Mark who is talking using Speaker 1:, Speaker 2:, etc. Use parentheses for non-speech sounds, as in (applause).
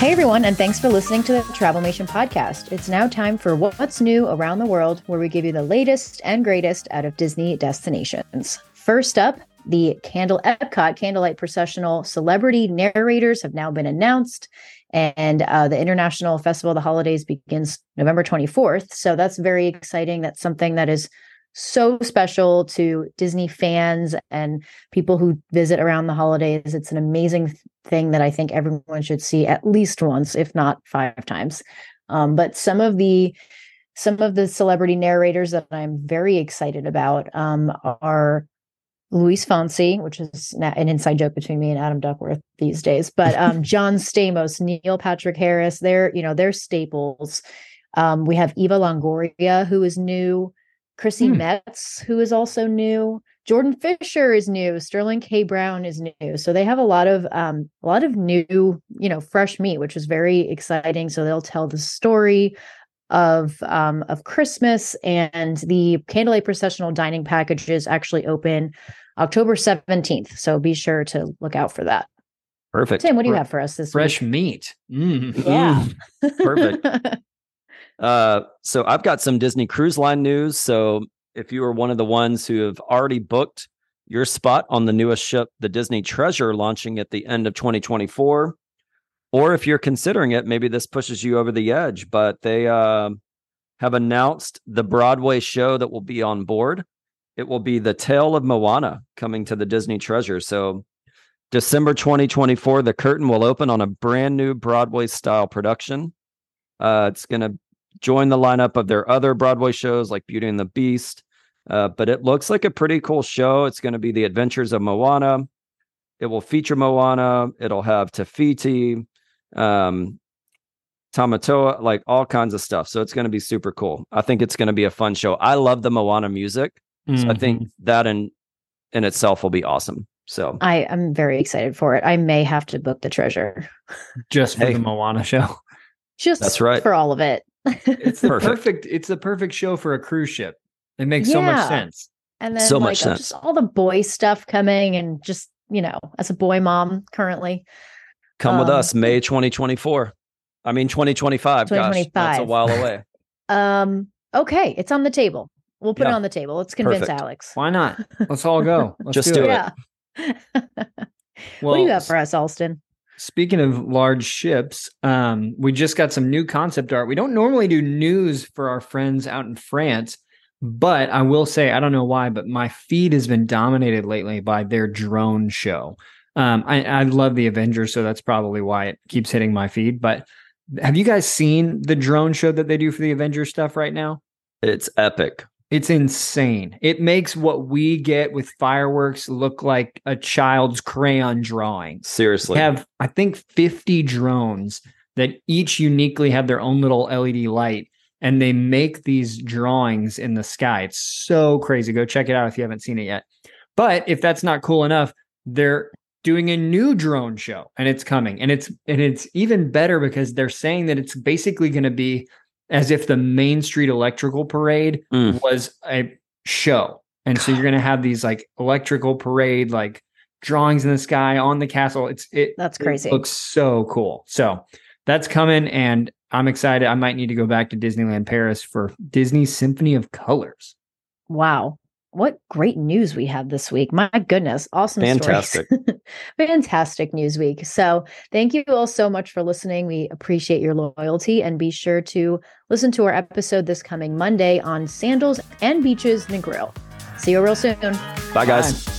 Speaker 1: Hey everyone, and thanks for listening to the Travelmation podcast. It's now time for What's New Around the World, where we give you the latest and greatest out of Disney destinations. First up, the Candle Epcot Candlelight Processional celebrity narrators have now been announced, and uh, the International Festival of the Holidays begins November 24th. So that's very exciting. That's something that is so special to Disney fans and people who visit around the holidays. It's an amazing thing that I think everyone should see at least once, if not five times. Um, but some of the some of the celebrity narrators that I'm very excited about um, are Luis Fonsi, which is an inside joke between me and Adam Duckworth these days, but um, (laughs) John Stamos, Neil Patrick Harris, they're you know they're staples. Um, we have Eva Longoria, who is new. Chrissy hmm. Metz, who is also new. Jordan Fisher is new. Sterling K. Brown is new. So they have a lot of um, a lot of new, you know, fresh meat, which is very exciting. So they'll tell the story of um, of Christmas and the candlelight processional dining packages actually open October 17th. So be sure to look out for that.
Speaker 2: Perfect.
Speaker 1: Tim, what do you have for us this
Speaker 3: Fresh
Speaker 1: week?
Speaker 3: meat.
Speaker 1: Mm. Yeah.
Speaker 2: Perfect. (laughs) Uh, so I've got some Disney Cruise Line news. So if you are one of the ones who have already booked your spot on the newest ship, the Disney Treasure, launching at the end of 2024, or if you're considering it, maybe this pushes you over the edge. But they uh, have announced the Broadway show that will be on board. It will be the Tale of Moana coming to the Disney Treasure. So December 2024, the curtain will open on a brand new Broadway style production. Uh, it's going to join the lineup of their other Broadway shows like Beauty and the Beast. Uh, but it looks like a pretty cool show. It's going to be the Adventures of Moana. It will feature Moana. It'll have Te Fiti, um, Tamatoa, like all kinds of stuff. So it's going to be super cool. I think it's going to be a fun show. I love the Moana music. Mm-hmm. So I think mm-hmm. that in in itself will be awesome. So
Speaker 1: I am very excited for it. I may have to book the treasure
Speaker 3: just for hey. the Moana show.
Speaker 1: Just that's right for all of it
Speaker 3: it's the perfect. perfect. It's the perfect show for a cruise ship. It makes yeah. so much sense.
Speaker 1: And then so like, much sense. just all the boy stuff coming, and just you know, as a boy mom currently,
Speaker 2: come um, with us May 2024. I mean 2025. 2025. Gosh, that's a while away. (laughs)
Speaker 1: um. Okay, it's on the table. We'll put yeah. it on the table. Let's convince Perfect. Alex.
Speaker 3: Why not? Let's all go. (laughs) Let's
Speaker 2: just do,
Speaker 3: do
Speaker 2: it. it.
Speaker 1: Yeah. well, (laughs) what do you have for us, Alston?
Speaker 3: Speaking of large ships, um, we just got some new concept art. We don't normally do news for our friends out in France, but I will say, I don't know why, but my feed has been dominated lately by their drone show. Um, I, I love the Avengers, so that's probably why it keeps hitting my feed. But have you guys seen the drone show that they do for the Avengers stuff right now?
Speaker 2: It's epic.
Speaker 3: It's insane. It makes what we get with fireworks look like a child's crayon drawing.
Speaker 2: Seriously.
Speaker 3: Have I think 50 drones that each uniquely have their own little LED light and they make these drawings in the sky. It's so crazy. Go check it out if you haven't seen it yet. But if that's not cool enough, they're doing a new drone show and it's coming. And it's and it's even better because they're saying that it's basically going to be as if the Main Street Electrical Parade mm. was a show. And so you're going to have these like electrical parade, like drawings in the sky on the castle. It's it.
Speaker 1: That's crazy.
Speaker 3: It looks so cool. So that's coming, and I'm excited. I might need to go back to Disneyland Paris for Disney Symphony of Colors.
Speaker 1: Wow, what great news we had this week. My goodness, awesome
Speaker 2: Fantastic. (laughs)
Speaker 1: Fantastic news week. So, thank you all so much for listening. We appreciate your loyalty and be sure to listen to our episode this coming Monday on Sandals and Beaches and Grill. See you real soon.
Speaker 2: Bye, guys. Bye.